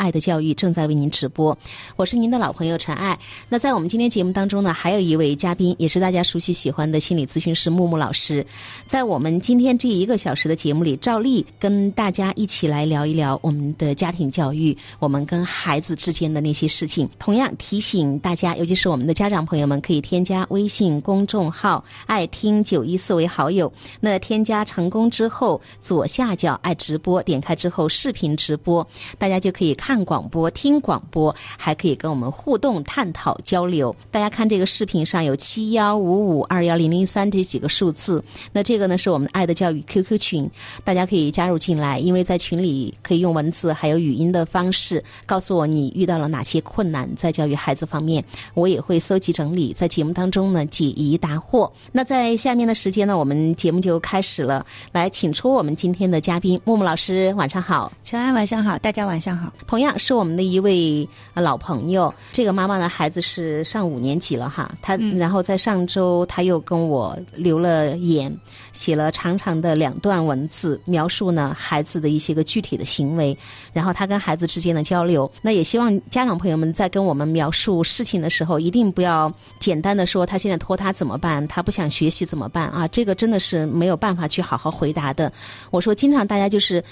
爱的教育正在为您直播，我是您的老朋友陈爱。那在我们今天节目当中呢，还有一位嘉宾，也是大家熟悉喜欢的心理咨询师木木老师。在我们今天这一个小时的节目里，照例跟大家一起来聊一聊我们的家庭教育，我们跟孩子之间的那些事情。同样提醒大家，尤其是我们的家长朋友们，可以添加微信公众号“爱听九一四”为好友。那添加成功之后，左下角爱直播，点开之后视频直播，大家就可以看广播、听广播，还可以跟我们互动、探讨、交流。大家看这个视频上有七幺五五二幺零零三这几个数字，那这个呢是我们爱的教育 QQ 群，大家可以加入进来，因为在群里可以用文字还有语音的方式告诉我你遇到了哪些困难，在教育孩子方面，我也会搜集整理，在节目当中呢解疑答惑。那在下面的时间呢，我们节目就开始了，来请出我们今天的嘉宾木木老师，晚上好。陈安晚上好，大家晚上好。同样是我们的一位老朋友，这个妈妈的孩子是上五年级了哈，她、然后在上周她又跟我留了言，写了长长的两段文字，描述呢孩子的一些个具体的行为，然后她跟孩子之间的交流。那也希望家长朋友们在跟我们描述事情的时候，一定不要简单的说他现在拖沓怎么办，他不想学习怎么办啊？这个真的是没有办法去好好回答的。我说，经常大家就是。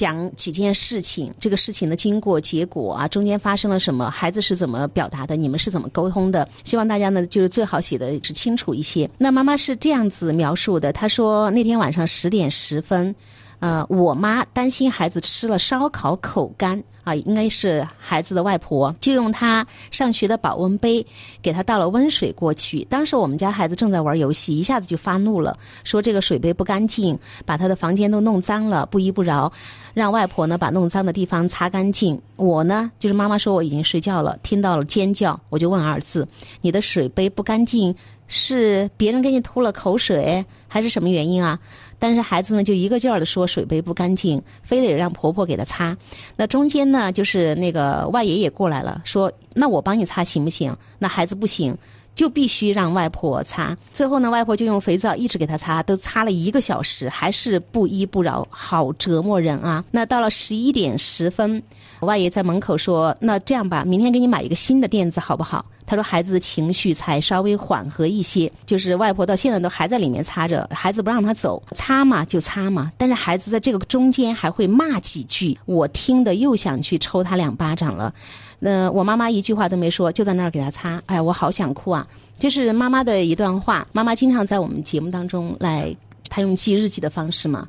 讲几件事情，这个事情的经过、结果啊，中间发生了什么，孩子是怎么表达的，你们是怎么沟通的？希望大家呢，就是最好写的是清楚一些。那妈妈是这样子描述的，她说那天晚上十点十分，呃，我妈担心孩子吃了烧烤口干。啊，应该是孩子的外婆，就用他上学的保温杯给他倒了温水过去。当时我们家孩子正在玩游戏，一下子就发怒了，说这个水杯不干净，把他的房间都弄脏了，不依不饶，让外婆呢把弄脏的地方擦干净。我呢，就是妈妈说我已经睡觉了，听到了尖叫，我就问儿子：“你的水杯不干净，是别人给你吐了口水，还是什么原因啊？”但是孩子呢，就一个劲儿的说水杯不干净，非得让婆婆给他擦。那中间呢，就是那个外爷爷过来了，说：“那我帮你擦行不行？”那孩子不行，就必须让外婆擦。最后呢，外婆就用肥皂一直给他擦，都擦了一个小时，还是不依不饶，好折磨人啊！那到了十一点十分，外爷在门口说：“那这样吧，明天给你买一个新的垫子，好不好？”他说孩子的情绪才稍微缓和一些，就是外婆到现在都还在里面擦着，孩子不让他走，擦嘛就擦嘛，但是孩子在这个中间还会骂几句，我听的又想去抽他两巴掌了。那我妈妈一句话都没说，就在那儿给他擦，哎，我好想哭啊！就是妈妈的一段话，妈妈经常在我们节目当中来，她用记日记的方式嘛。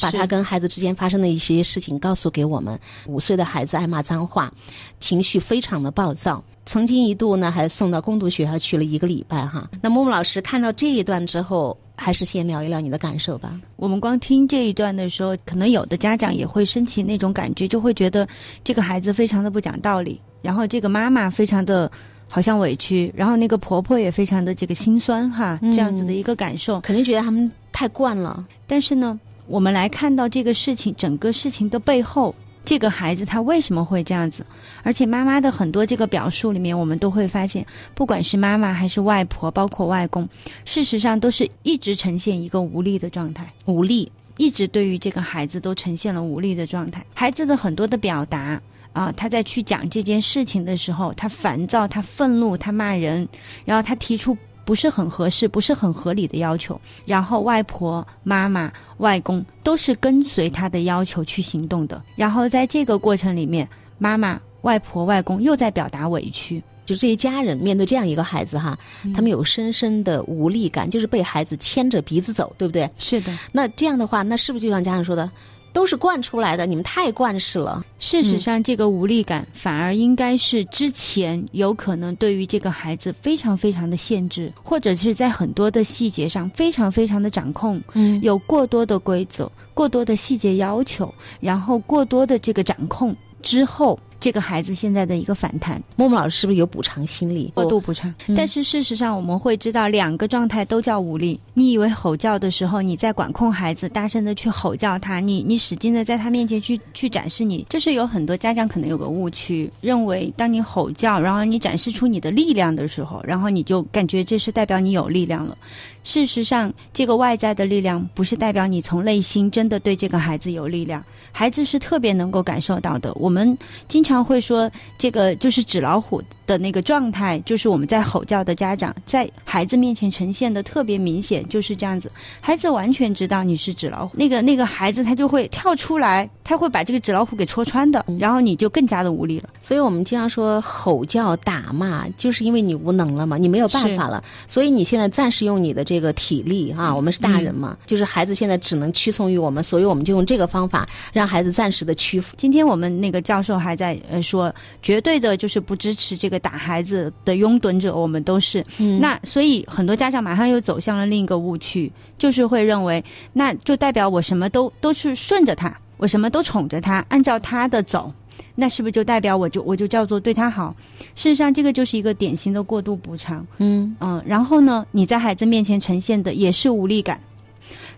把他跟孩子之间发生的一些事情告诉给我们。五岁的孩子爱骂脏话，情绪非常的暴躁，曾经一度呢还送到攻读学校去了一个礼拜哈。那木木老师看到这一段之后，还是先聊一聊你的感受吧。我们光听这一段的时候，可能有的家长也会升起那种感觉，就会觉得这个孩子非常的不讲道理，然后这个妈妈非常的好像委屈，然后那个婆婆也非常的这个心酸哈，这样子的一个感受，肯定觉得他们太惯了。但是呢。我们来看到这个事情，整个事情的背后，这个孩子他为什么会这样子？而且妈妈的很多这个表述里面，我们都会发现，不管是妈妈还是外婆，包括外公，事实上都是一直呈现一个无力的状态，无力，一直对于这个孩子都呈现了无力的状态。孩子的很多的表达啊，他在去讲这件事情的时候，他烦躁，他愤怒，他骂人，然后他提出。不是很合适，不是很合理的要求。然后外婆、妈妈、外公都是跟随他的要求去行动的。然后在这个过程里面，妈妈、外婆、外公又在表达委屈。就这一家人面对这样一个孩子哈，他们有深深的无力感，就是被孩子牵着鼻子走，对不对？是的。那这样的话，那是不是就像家长说的？都是惯出来的，你们太惯式了。事实上，这个无力感反而应该是之前有可能对于这个孩子非常非常的限制，或者是在很多的细节上非常非常的掌控。嗯，有过多的规则、过多的细节要求，然后过多的这个掌控之后。这个孩子现在的一个反弹，默默老师是不是有补偿心理？过度补偿。但是事实上，我们会知道两个状态都叫无力。你以为吼叫的时候，你在管控孩子，大声的去吼叫他，你你使劲的在他面前去去展示你，这是有很多家长可能有个误区，认为当你吼叫，然后你展示出你的力量的时候，然后你就感觉这是代表你有力量了。事实上，这个外在的力量不是代表你从内心真的对这个孩子有力量，孩子是特别能够感受到的。我们经常。常会说，这个就是纸老虎的那个状态，就是我们在吼叫的家长在孩子面前呈现的特别明显，就是这样子。孩子完全知道你是纸老虎，那个那个孩子他就会跳出来，他会把这个纸老虎给戳穿的，然后你就更加的无力了。所以我们经常说吼叫打骂，就是因为你无能了嘛，你没有办法了，所以你现在暂时用你的这个体力啊，我们是大人嘛，就是孩子现在只能屈从于我们，所以我们就用这个方法让孩子暂时的屈服。今天我们那个教授还在呃说，绝对的就是不支持这个打孩子的拥趸者，我们都是。嗯那所以很多家长马上又走向了另一个误区，就是会认为，那就代表我什么都都是顺着他，我什么都宠着他，按照他的走。那是不是就代表我就我就叫做对他好？事实上，这个就是一个典型的过度补偿。嗯嗯，然后呢，你在孩子面前呈现的也是无力感，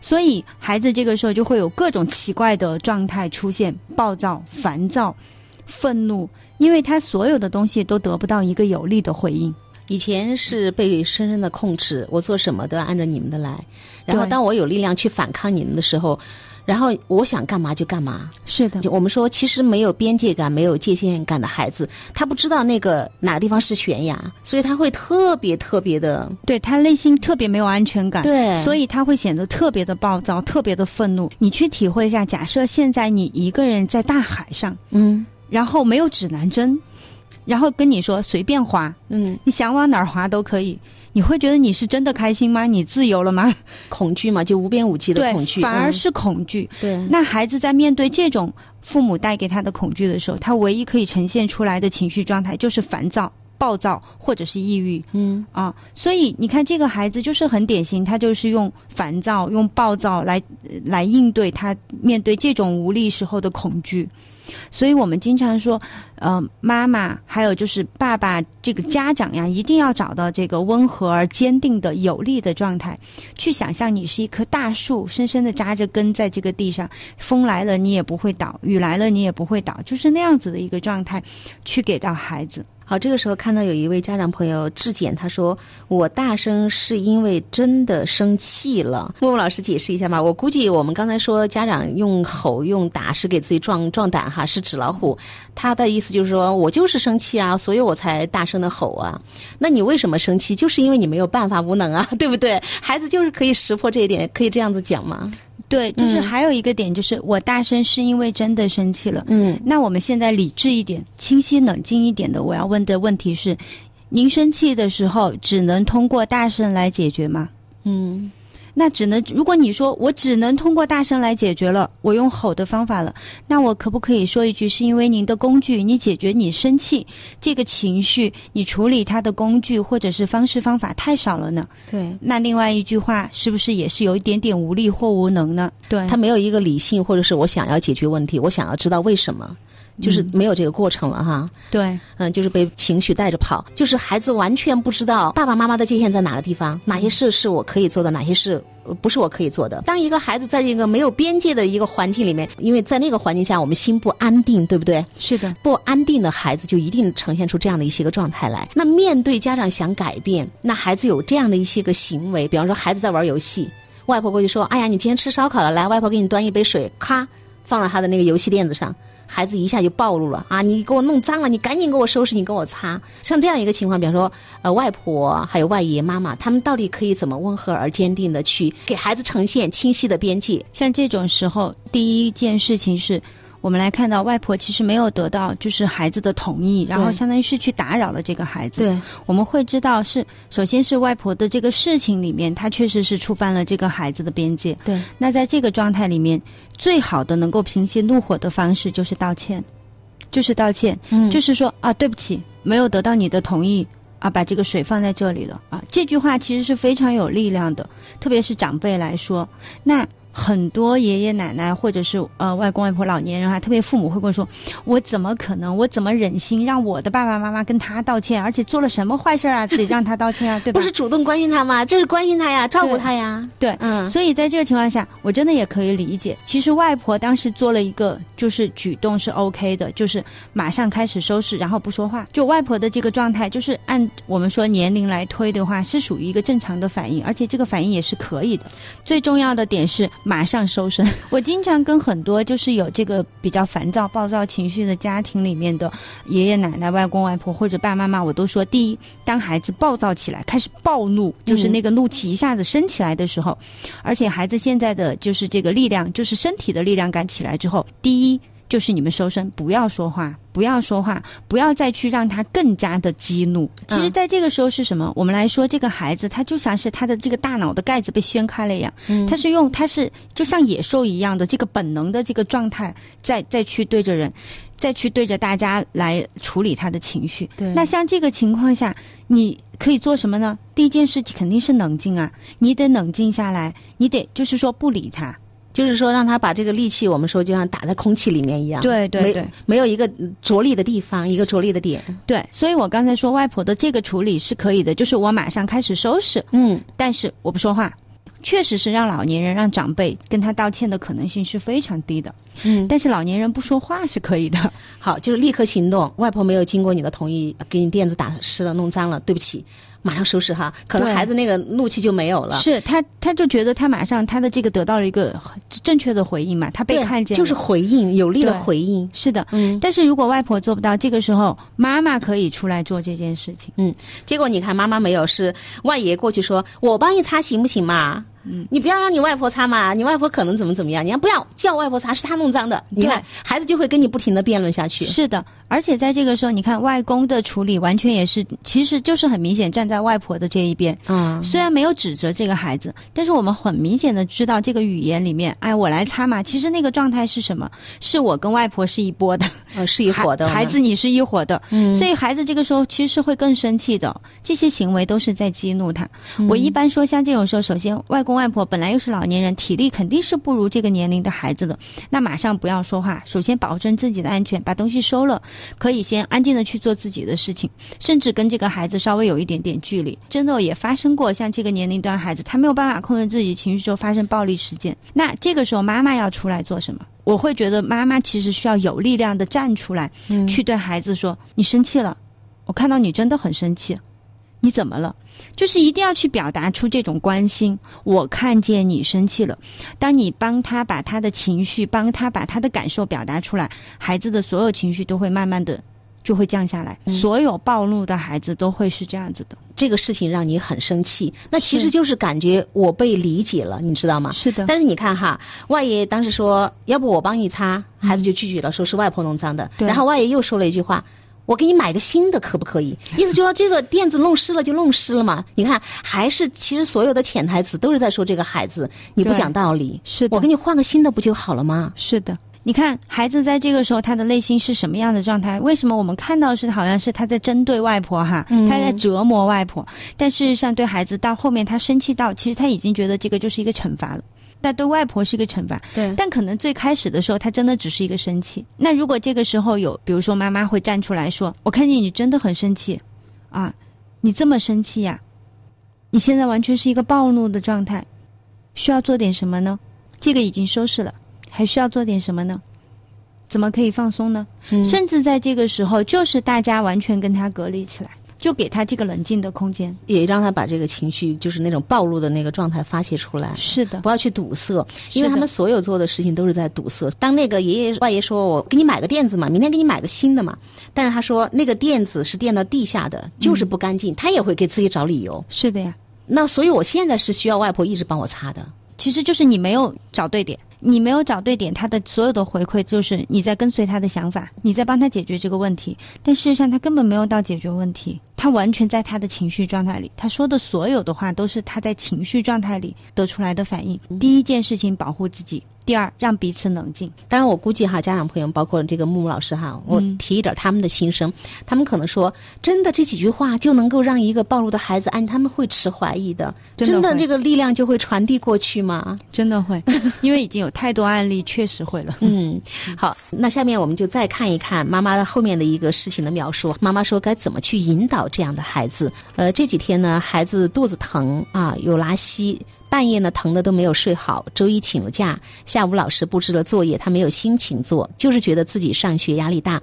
所以孩子这个时候就会有各种奇怪的状态出现：暴躁、烦躁、愤怒，因为他所有的东西都得不到一个有力的回应。以前是被深深的控制，我做什么都要按照你们的来。然后当我有力量去反抗你们的时候，然后我想干嘛就干嘛。是的就我们说，其实没有边界感、没有界限感的孩子，他不知道那个哪个地方是悬崖，所以他会特别特别的对他内心特别没有安全感。对，所以他会显得特别的暴躁，特别的愤怒。你去体会一下，假设现在你一个人在大海上，嗯然后没有指南针，然后跟你说随便滑，嗯，你想往哪儿滑都可以，你会觉得你是真的开心吗？你自由了吗？恐惧嘛，就无边无际的恐惧，嗯反而是恐惧。对，那孩子在面对这种父母带给他的恐惧的时候，他唯一可以呈现出来的情绪状态就是烦躁、暴躁或者是抑郁。嗯啊，所以你看，这个孩子就是很典型，他就是用烦躁、用暴躁来呃来应对他面对这种无力时候的恐惧。所以我们经常说，呃，妈妈还有就是爸爸这个家长呀，一定要找到这个温和而坚定的有力的状态，去想象你是一棵大树，深深的扎着根在这个地上，风来了你也不会倒，雨来了你也不会倒，就是那样子的一个状态，去给到孩子。好，这个时候看到有一位家长朋友质检，他说：“我大声是因为真的生气了。”问问老师解释一下吧。我估计我们刚才说家长用吼用打是给自己壮壮胆哈，是纸老虎。他的意思就是说我就是生气啊，所以我才大声的吼啊。那你为什么生气？就是因为你没有办法，无能啊，对不对？孩子就是可以识破这一点，可以这样子讲吗？对，就是嗯还有一个点，就是我大声是因为真的生气了。嗯那我们现在理智一点、清晰冷静一点的，我要问的问题是：您生气的时候只能通过大声来解决吗？嗯那只能，如果你说我只能通过大声来解决了，我用吼的方法了，那我可不可以说一句，是因为您的工具，你解决你生气这个情绪，你处理它的工具或者是方式方法太少了呢？对。那另外一句话是不是也是有一点点无力或无能呢？对，他没有一个理性，或者是我想要解决问题，我想要知道为什么，就是没有这个过程了哈。对。嗯，就是被情绪带着跑，就是孩子完全不知道爸爸妈妈的界限在哪个地方，哪些事是我可以做的，哪些事呃不是我可以做的。当一个孩子在这个没有边界的一个环境里面，因为在那个环境下，我们心不安定，对不对？是的，不安定的孩子就一定呈现出这样的一些个状态来。那面对家长想改变，那孩子有这样的一些个行为，比方说孩子在玩游戏，外婆过去说：“哎呀，你今天吃烧烤了，来，外婆给你端一杯水，咔放到他的那个游戏垫子上。”孩子一下就暴露了啊！你给我弄脏了，你赶紧给我收拾，你给我擦。像这样一个情况，比方说，呃，外婆还有外爷妈妈，他们到底可以怎么温和而坚定的去给孩子呈现清晰的边界？像这种时候，第一件事情是。我们来看到外婆其实没有得到就是孩子的同意，然后相当于是去打扰了这个孩子。对，我们会知道是首先是外婆的这个事情里面，她确实是触犯了这个孩子的边界。对，那在这个状态里面，最好的能够平息怒火的方式就是道歉，就是道歉，嗯就是说啊，对不起，没有得到你的同意。啊，把这个水放在这里了啊！这句话其实是非常有力量的，特别是长辈来说。那很多爷爷奶奶或者是呃外公外婆、老年人啊，特别父母会跟我说：“我怎么可能？我怎么忍心让我的爸爸妈妈跟他道歉？而且做了什么坏事啊，得让他道歉啊？对吧？”不是主动关心他吗？这是关心他呀，照顾他呀。对，嗯，所以在这个情况下，我真的也可以理解。其实外婆当时做了一个就是举动是 OK 的，就是马上开始收拾，然后不说话。就外婆的这个状态，就是按我们说年龄来推的话，是属于一个正常的反应，而且这个反应也是可以的。最重要的点是，马上收身。我经常跟很多就是有这个比较烦躁、暴躁情绪的家庭里面的爷爷奶奶、外公外婆或者爸爸妈妈，我都说：第一，当孩子暴躁起来，开始暴怒，就是那个怒气一下子升起来的时候，而且孩子现在的就是这个力量，就是身体的力量感起来之后，第一。就是你们收声，不要说话，不要说话，不要再去让他更加的激怒。其实，在这个时候是什么？我们来说，这个孩子他就像是他的这个大脑的盖子被掀开了一样，他是用他是就像野兽一样的这个本能的这个状态，再再去对着人，再去对着大家来处理他的情绪。对，那像这个情况下，你可以做什么呢？第一件事情肯定是冷静啊，你得冷静下来，你得就是说不理他。就是说，让他把这个力气，我们说就像打在空气里面一样，对对对，没有一个着力的地方，一个着力的点。对，所以我刚才说外婆的这个处理是可以的，就是我马上开始收拾，嗯，但是我不说话，确实是让老年人、让长辈跟他道歉的可能性是非常低的，嗯，但是老年人不说话是可以的。好，就是立刻行动。外婆没有经过你的同意，给你垫子打湿了、弄脏了，对不起。马上收拾哈，可能孩子那个怒气就没有了。是他，他就觉得他马上他的这个得到了一个正确的回应嘛，他被看见，就是回应有力的回应。是的，嗯。但是如果外婆做不到，这个时候妈妈可以出来做这件事情。嗯。结果你看，妈妈没有，是外爷过去说：“我帮你擦行不行嘛？”嗯。你不要让你外婆擦嘛，你外婆可能怎么怎么样？你要不要叫外婆擦，是她弄脏的。你看孩子就会跟你不停的辩论下去。是的。而且在这个时候，你看外公的处理完全也是，其实就是很明显站在外婆的这一边。嗯，虽然没有指责这个孩子，但是我们很明显的知道这个语言里面，哎，我来擦嘛。其实那个状态是什么？是我跟外婆是一波的，呃，是一伙的。孩子，你是一伙的。嗯，所以孩子这个时候其实是会更生气的。这些行为都是在激怒他。我一般说，像这种时候，首先外公外婆本来又是老年人，体力肯定是不如这个年龄的孩子的。那马上不要说话，首先保证自己的安全，把东西收了，可以先安。静的去做自己的事情，甚至跟这个孩子稍微有一点点距离。真的也发生过，像这个年龄段孩子，他没有办法控制自己情绪之后发生暴力事件。那这个时候妈妈要出来做什么？我会觉得妈妈其实需要有力量的站出来，去对孩子说：“你生气了，我看到你真的很生气，你怎么了？”就是一定要去表达出这种关心。我看见你生气了，当你帮他把他的情绪，帮他把他的感受表达出来，孩子的所有情绪都会慢慢的。就会降下来，所有暴怒的孩子都会是这样子的。这个事情让你很生气，那其实就是感觉我被理解了，你知道吗？是的。但是你看哈，外爷当时说要不我帮你擦，孩子就拒绝了，说是外婆弄脏的。然后外爷又说了一句话：“我给你买个新的，可不可以？”意思就说这个垫子弄湿了就弄湿了嘛。你看，还是其实所有的潜台词都是在说这个孩子你不讲道理。是的。我给你换个新的不就好了吗？是的。你看，孩子在这个时候他的内心是什么样的状态？为什么我们看到是好像是他在针对外婆哈，他在折磨外婆？但事实上，对孩子到后面他生气到，其实他已经觉得这个就是一个惩罚了。但对外婆是一个惩罚，对。但可能最开始的时候，他真的只是一个生气。那如果这个时候有，比如说妈妈会站出来说：“我看见你真的很生气，啊，你这么生气呀？你现在完全是一个暴怒的状态，需要做点什么呢？这个已经收拾了。”还需要做点什么呢？怎么可以放松呢？甚至在这个时候，就是大家完全跟他隔离起来，就给他这个冷静的空间，也让他把这个情绪，就是那种暴露的那个状态发泄出来。是的，不要去堵塞，因为他们所有做的事情都是在堵塞。当那个爷爷外爷说：“我给你买个垫子嘛，明天给你买个新的嘛。”但是他说那个垫子是垫到地下的，就是不干净，他也会给自己找理由。是的呀，那所以我现在是需要外婆一直帮我擦的。其实就是你没有找对点。你没有找对点，他的所有的回馈就是你在跟随他的想法，你在帮他解决这个问题。但事实上，他根本没有到解决问题，他完全在他的情绪状态里。他说的所有的话都是他在情绪状态里得出来的反应。第一件事情，保护自己。第二，让彼此冷静。当然，我估计哈，家长朋友，包括这个木木老师哈，我提一点他们的心声。他们可能说，真的这几句话就能够让一个暴露的孩子按，他们会持怀疑的。真的，这个力量就会传递过去吗？真的会，因为已经有太多案例确实会了。嗯，好，那下面我们就再看一看妈妈的后面的一个事情的描述。妈妈说该怎么去引导这样的孩子？呃，这几天呢，孩子肚子疼啊，有拉稀。半夜呢，疼的都没有睡好。周一请了假，下午老师布置了作业，他没有心情做，就是觉得自己上学压力大。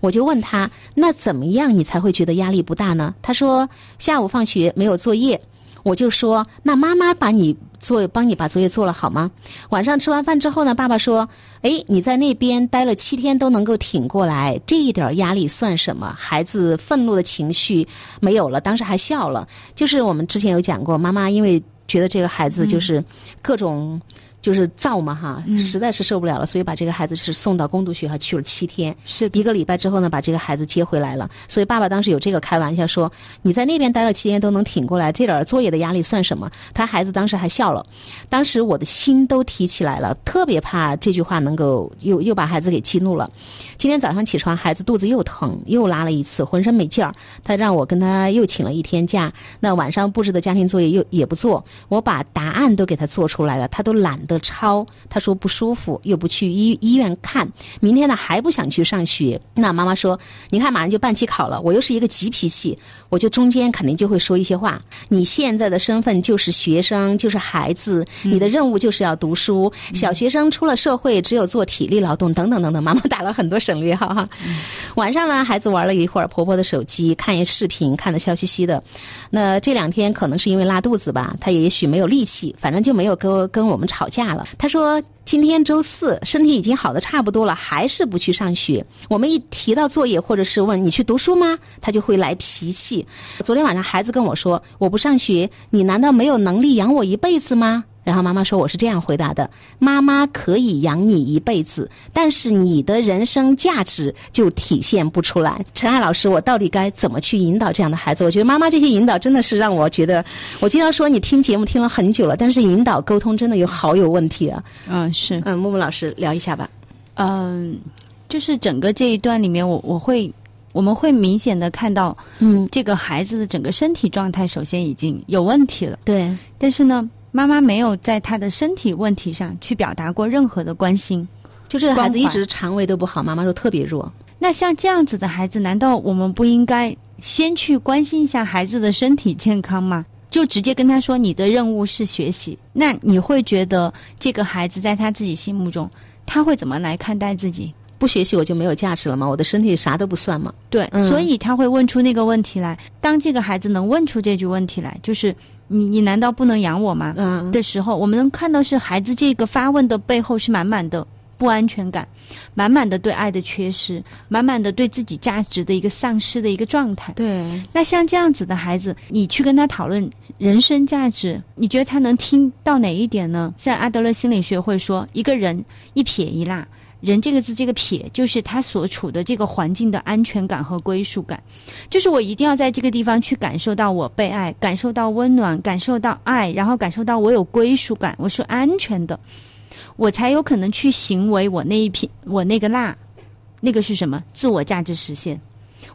我就问他，那怎么样你才会觉得压力不大呢？他说下午放学没有作业，我就说，那妈妈把你做帮你把作业做了好吗？晚上吃完饭之后呢，爸爸说，哎，你在那边待了七天都能够挺过来，这一点压力算什么？孩子愤怒的情绪没有了，当时还笑了。就是我们之前有讲过，妈妈因为觉得这个孩子就是各种。就是燥嘛哈，实在是受不了了，所以把这个孩子是送到工读学校去了七天，是一个礼拜之后呢，把这个孩子接回来了。所以爸爸当时有这个开玩笑说：“你在那边待了七天都能挺过来，这点作业的压力算什么？”他孩子当时还笑了，当时我的心都提起来了，特别怕这句话能够又又把孩子给激怒了。今天早上起床，孩子肚子又疼，又拉了一次，浑身没劲儿，他让我跟他又请了一天假。那晚上布置的家庭作业又也不做，我把答案都给他做出来了，他都懒。的抄，他说不舒服，又不去医医院看，明天呢还不想去上学。那妈妈说：“你看，马上就办期考了，我又是一个急脾气，我就中间肯定就会说一些话。你现在的身份就是学生，就是孩子，你的任务就是要读书。小学生出了社会，只有做体力劳动，等等等等。”妈妈打了很多省略号哈。晚上呢，孩子玩了一会儿婆婆的手机，看一视频，看得笑嘻嘻的。那这两天可能是因为拉肚子吧，他也许没有力气，反正就没有跟跟我们吵架。下了，他说今天周四，身体已经好的差不多了，还是不去上学。我们一提到作业，或者是问你去读书吗，他就会来脾气。昨天晚上孩子跟我说，我不上学，你难道没有能力养我一辈子吗？然后妈妈说：“我是这样回答的，妈妈可以养你一辈子，但是你的人生价值就体现不出来。”陈爱老师，我到底该怎么去引导这样的孩子？我觉得妈妈这些引导真的是让我觉得，我经常说你听节目听了很久了，但是引导沟通真的有好有问题啊。嗯，是。嗯，木木老师聊一下吧。嗯，就是整个这一段里面，我我会我们会明显的看到，嗯，这个孩子的整个身体状态首先已经有问题了。对，但是呢。妈妈没有在他的身体问题上去表达过任何的关心，就这个孩子一直肠胃都不好，妈妈说特别弱。那像这样子的孩子，难道我们不应该先去关心一下孩子的身体健康吗？就直接跟他说你的任务是学习，那你会觉得这个孩子在他自己心目中，他会怎么来看待自己？不学习我就没有价值了吗？我的身体啥都不算吗？对，所以他会问出那个问题来。当这个孩子能问出这句问题来，就是你你难道不能养我吗？嗯，的时候，我们能看到是孩子这个发问的背后是满满的不安全感，满满的对爱的缺失，满满的对自己价值的一个丧失的一个状态。对，那像这样子的孩子，你去跟他讨论人生价值，你觉得他能听到哪一点呢？像阿德勒心理学会说，一个人一撇一捺。人这个字，这个撇就是他所处的这个环境的安全感和归属感，就是我一定要在这个地方去感受到我被爱，感受到温暖，感受到爱，然后感受到我有归属感，我是安全的，我才有可能去行为我那一片，我那个辣，那个是什么？自我价值实现，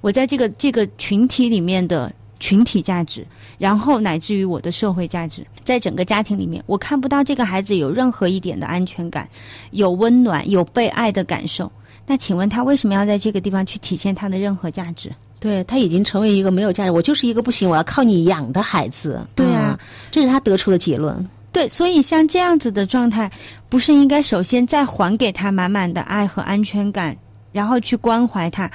我在这个这个群体里面的。群体价值，然后乃至于我的社会价值，在整个家庭里面，我看不到这个孩子有任何一点的安全感，有温暖，有被爱的感受。那请问他为什么要在这个地方去体现他的任何价值？对他已经成为一个没有价值，我就是一个不行，我要靠你养的孩子。对啊，这是他得出的结论。对，所以像这样子的状态，不是应该首先再还给他满满的爱和安全感，然后去关怀他，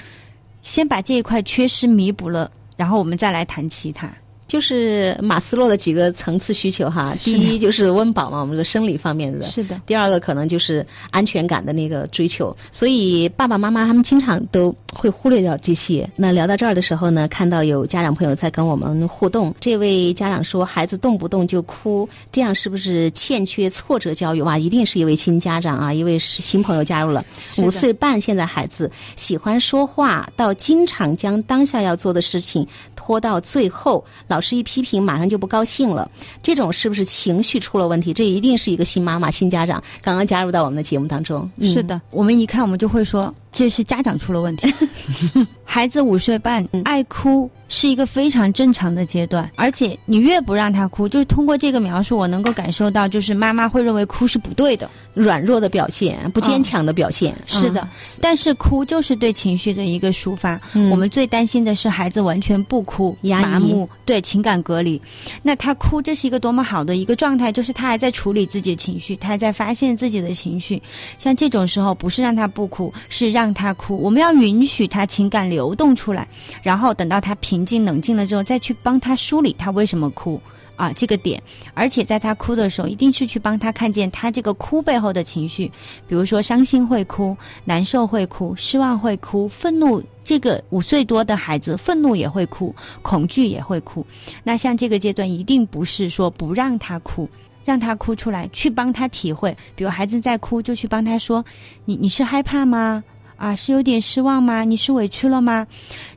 先把这一块缺失弥补了。然后我们再来谈其他。就是马斯洛的几个层次需求哈，第一就是温饱嘛，我们的生理方面的。是的。第二个可能就是安全感的那个追求，所以爸爸妈妈他们经常都会忽略掉这些。那聊到这儿的时候呢，看到有家长朋友在跟我们互动，这位家长说孩子动不动就哭，这样是不是欠缺挫折教育？哇，一定是一位新家长啊，一位是新朋友加入了，五岁半，现在孩子喜欢说话，到经常将当下要做的事情拖到最后，老。老师一批评，马上就不高兴了，这种是不是情绪出了问题？这一定是一个新妈妈、新家长刚刚加入到我们的节目当中。是的，我们一看，我们就会说这是家长出了问题。孩子五岁半爱哭。是一个非常正常的阶段，而且你越不让他哭，就是通过这个描述，我能够感受到，就是妈妈会认为哭是不对的，软弱的表现，不坚强的表现。是的，但是哭就是对情绪的一个抒发。我们最担心的是孩子完全不哭，麻木，对情感隔离。那他哭，这是一个多么好的一个状态，就是他还在处理自己的情绪，他还在发现自己的情绪。像这种时候，不是让他不哭，是让让他哭。我们要允许他情感流动出来，然后等到他。平静冷静了之后，再去帮他梳理他为什么哭啊这个点，而且在他哭的时候，一定是去帮他看见他这个哭背后的情绪，比如说伤心会哭，难受会哭，失望会哭，愤怒。这个五岁多的孩子，愤怒也会哭，恐惧也会哭。那像这个阶段，一定不是说不让他哭，让他哭出来，去帮他体会。比如孩子在哭，就去帮他说：“你你是害怕吗？”啊，是有点失望吗？你是委屈了吗？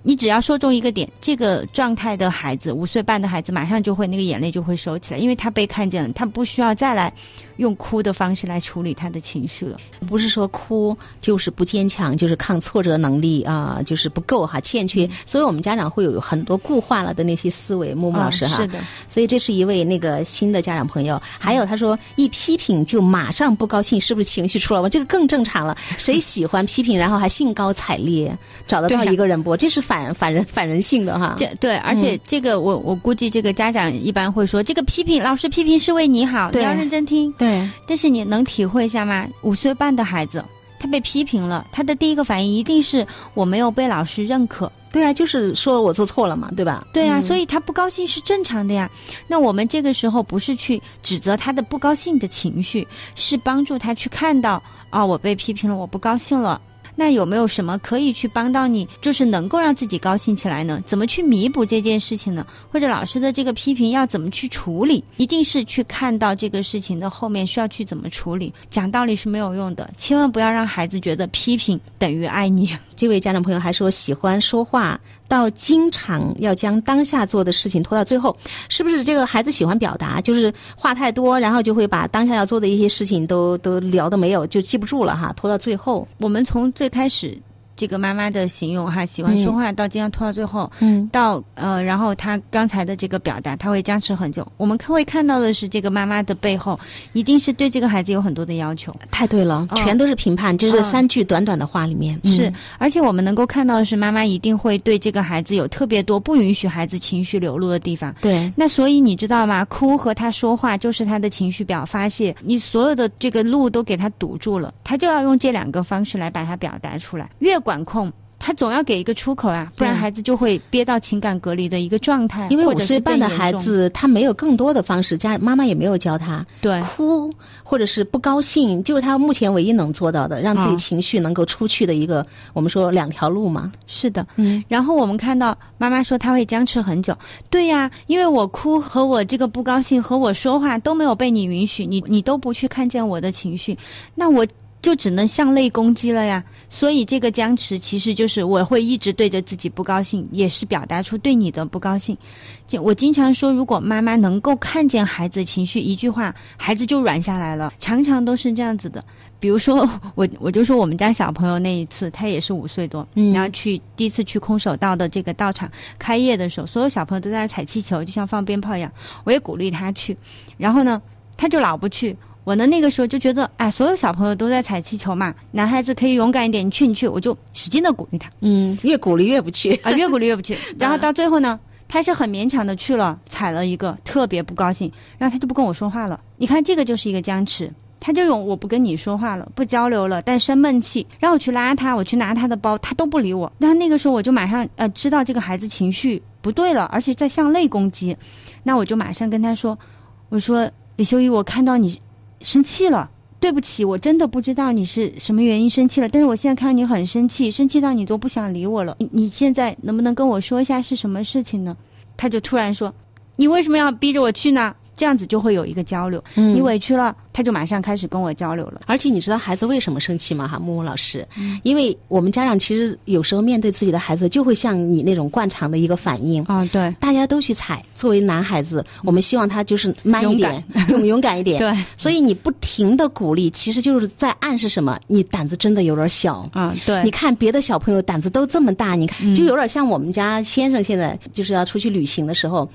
你只要说中一个点，这个状态的孩子，五岁半的孩子，马上就会那个眼泪就会收起来，因为他被看见了，他不需要再来用哭的方式来处理他的情绪了。不是说哭就是不坚强，就是抗挫折能力啊，就是不够哈，欠缺。所以我们家长会有很多固化了的那些思维。木木老师哈，是的。所以这是一位那个新的家长朋友。还有他说一批评就马上不高兴，是不是情绪出了问题？这个更正常了。谁喜欢批评，然后还兴高采烈找得到一个人不？这是反反人反人性的哈。这对，而且这个我我估计这个家长一般会说，这个批评老师批评是为你好，你要认真听。对。但是你能体会一下吗？五岁半的孩子，他被批评了，他的第一个反应一定是我没有被老师认可。对啊，就是说我做错了嘛，对吧？对啊，所以他不高兴是正常的呀。那我们这个时候不是去指责他的不高兴的情绪，是帮助他去看到啊，我被批评了，我不高兴了。那有没有什么可以去帮到你，就是能够让自己高兴起来呢？怎么去弥补这件事情呢？或者老师的这个批评要怎么去处理？一定是去看到这个事情的后面需要去怎么处理。讲道理是没有用的，千万不要让孩子觉得批评等于爱你。这位家长朋友还说喜欢说话，到经常要将当下做的事情拖到最后，是不是这个孩子喜欢表达？就是话太多，然后就会把当下要做的一些事情都都聊的没有，就记不住了哈，拖到最后。我们从最最开始。这个妈妈的形容哈，喜欢说话，到经常拖到最后，嗯，到呃，然后她刚才的这个表达，她会僵持很久。我们会看到的是，这个妈妈的背后，一定是对这个孩子有很多的要求。太对了，全都是评判，就是三句短短的话里面是。而且我们能够看到的是，妈妈一定会对这个孩子有特别多不允许孩子情绪流露的地方。对。那所以你知道吗？哭和他说话就是他的情绪表发泄，你所有的这个路都给他堵住了，他就要用这两个方式来把它表达出来，越管控。他总要给一个出口啊，不然孩子就会憋到情感隔离的一个状态。因为五岁半的孩子，他没有更多的方式，家妈妈也没有教他。对，哭或者是不高兴，就是他目前唯一能做到的，让自己情绪能够出去的一个，我们说两条路嘛。是的，嗯。然后我们看到妈妈说他会僵持很久，对呀，因为我哭和我这个不高兴和我说话都没有被你允许，你你都不去看见我的情绪，那我。就只能向内攻击了呀，所以这个僵持其实就是我会一直对着自己不高兴，也是表达出对你的不高兴。就我经常说，如果妈妈能够看见孩子情绪，一句话，孩子就软下来了。常常都是这样子的。比如说，我我就说我们家小朋友那一次，他也是五岁多，嗯然后去第一次去空手道的这个道场开业的时候，所有小朋友都在那踩气球，就像放鞭炮一样。我也鼓励他去，然后呢，他就老不去。我呢，那个时候就觉得，哎，所有小朋友都在踩气球嘛，男孩子可以勇敢一点，你去，你去，我就使劲的鼓励他。嗯，越鼓励越不去啊，越鼓励越不去。然后到最后呢，他是很勉强的去了，踩了一个，特别不高兴，然后他就不跟我说话了。你看，这个就是一个僵持，他就用我不跟你说话了，不交流了，但生闷气，让我去拉他，我去拿他的包，他都不理我。那那个时候我就马上呃知道这个孩子情绪不对了，而且在向内攻击，那我就马上跟他说，我说李修一，我看到你。生气了，对不起，我真的不知道你是什么原因生气了。但是我现在看你很生气，生气到你都不想理我了。你你现在能不能跟我说一下是什么事情呢？他就突然说：“你为什么要逼着我去呢？”这样子就会有一个交流。你委屈了。他就马上开始跟我交流了，而且你知道孩子为什么生气吗？哈，木木老师，因为我们家长其实有时候面对自己的孩子，就会像你那种惯常的一个反应。啊，对，大家都去踩，作为男孩子，我们希望他就是慢一点，勇勇敢一点，对，所以你不停的鼓励，其实就是在暗示什么？你胆子真的有点小。啊，对，你看别的小朋友胆子都这么大，你看就有点像我们家先生现在就是要出去旅行的时候，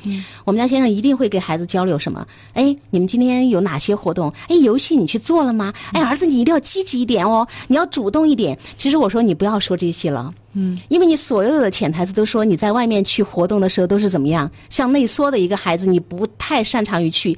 我们家先生一定会给孩子交流什么？哎，你们今天有哪些活动？哎，游戏你去。做了吗？哎，儿子，你一定要积极一点哦，你要主动一点。其实我说你不要说这些了，嗯，因为你所有的潜台词都说你在外面去活动的时候都是怎么样，像内缩的一个孩子，你不太擅长于去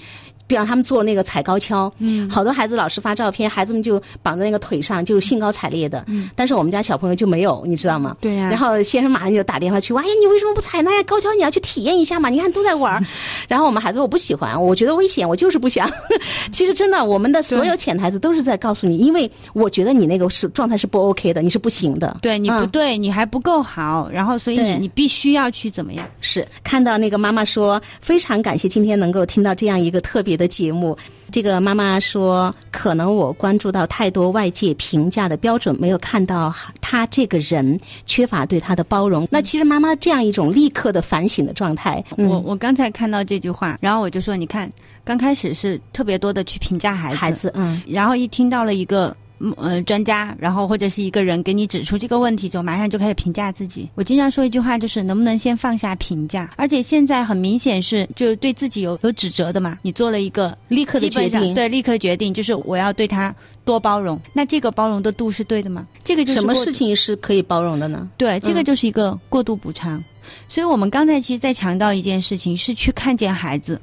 比方他们做那个踩高跷，嗯好多孩子老师发照片，孩子们就绑在那个腿上，就是兴高采烈的。嗯但是我们家小朋友就没有，你知道吗？对呀然后先生马上就打电话去，哎呀，你为什么不踩那？高跷你要去体验一下嘛？你看都在玩儿。然后我们孩子说我不喜欢，我觉得危险，我就是不想。其实真的，我们的所有潜台词都是在告诉你，因为我觉得你那个是状态是不 OK 的，你是不行的。对你不嗯对，你还不够好，然后所以你你必须要去怎么样？是看到那个妈妈说，非常感谢今天能够听到这样一个特别的节目。这个妈妈说，可能我关注到太多外界评价的标准，没有看到他这个人缺乏对他的包容。那其实妈妈这样一种立刻的反省的状态，嗯我我刚才看到这句话，然后我就说，你看，刚开始是特别多的去评价孩子，孩子，嗯，然后一听到了一个。嗯呃，专家，然后或者是一个人给你指出这个问题之后，马上就开始评价自己。我经常说一句话，就是能不能先放下评价？而且现在很明显是就对自己有有指责的嘛。你做了一个立刻的决定，对，立刻决定就是我要对他多包容。那这个包容的度是对的吗？这个就是什么事情是可以包容的呢？对，这个嗯就是一个过度补偿。所以我们刚才其实在强调一件事情，是去看见孩子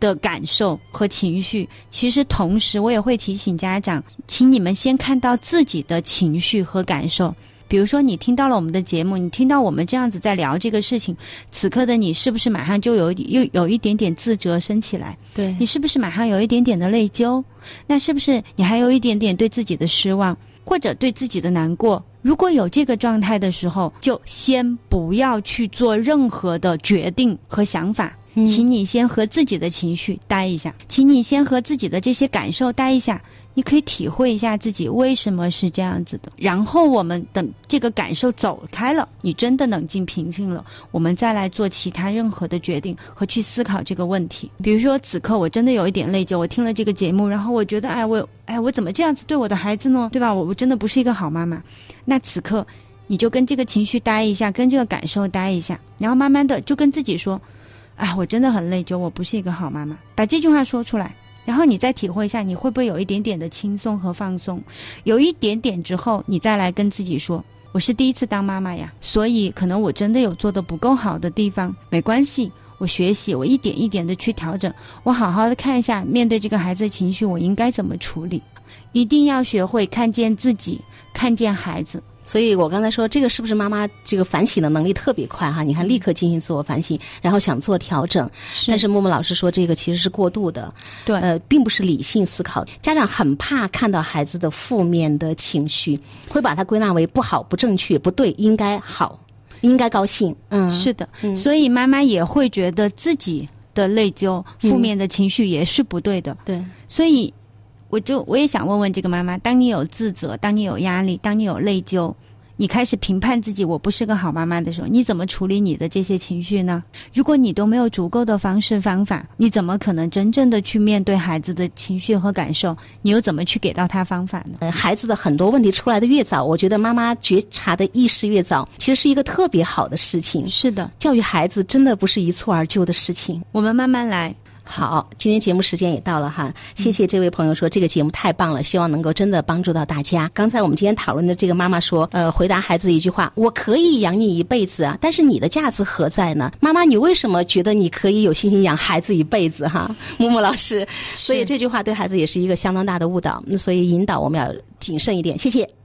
的感受和情绪。其实同时，我也会提醒家长，请你们先看到自己的情绪和感受。比如说，你听到了我们的节目，你听到我们这样子在聊这个事情，此刻的你是不是马上就有一又有一点点自责升起来？对你是不是马上有一点点的内疚？那是不是你还有一点点对自己的失望，或者对自己的难过？如果有这个状态的时候，就先不要去做任何的决定和想法，嗯请你先和自己的情绪待一下，请你先和自己的这些感受待一下。你可以体会一下自己为什么是这样子的，然后我们等这个感受走开了，你真的冷静平静了，我们再来做其他任何的决定和去思考这个问题。比如说，此刻我真的有一点内疚，我听了这个节目，然后我觉得，哎，我，哎，我怎么这样子对我的孩子呢？对吧？我我真的不是一个好妈妈。那此刻你就跟这个情绪待一下，跟这个感受待一下，然后慢慢的就跟自己说，哎，我真的很内疚，我不是一个好妈妈。把这句话说出来。然后你再体会一下，你会不会有一点点的轻松和放松？有一点点之后，你再来跟自己说：“我是第一次当妈妈呀，所以可能我真的有做的不够好的地方，没关系，我学习，我一点一点的去调整，我好好的看一下，面对这个孩子的情绪，我应该怎么处理？一定要学会看见自己，看见孩子。所以我刚才说，这个是不是妈妈这个反省的能力特别快哈？你看，立刻进行自我反省，然后想做调整。但是默默老师说，这个其实是过度的，对呃，并不是理性思考。家长很怕看到孩子的负面的情绪，会把它归纳为不好、不正确、不对，应该好，应该高兴。嗯，是的，嗯所以妈妈也会觉得自己的内疚、嗯负面的情绪也是不对的。对，所以，我就我也想问问这个妈妈：当你有自责，当你有压力，当你有内疚，你开始评判自己我不是个好妈妈的时候，你怎么处理你的这些情绪呢？如果你都没有足够的方式方法，你怎么可能真正的去面对孩子的情绪和感受？你又怎么去给到他方法呢？呃，孩子的很多问题出来的越早，我觉得妈妈觉察的意识越早，其实是一个特别好的事情。是的，教育孩子真的不是一蹴而就的事情。我们慢慢来。好，今天节目时间也到了哈，谢谢这位朋友说这个节目太棒了，希望能够真的帮助到大家。刚才我们今天讨论的这个妈妈说，呃，回答孩子一句话：我可以养你一辈子啊，但是你的价值何在呢？妈妈，你为什么觉得你可以有信心养孩子一辈子哈？木木老师，所以这句话对孩子也是一个相当大的误导，所以引导我们要谨慎一点。谢谢。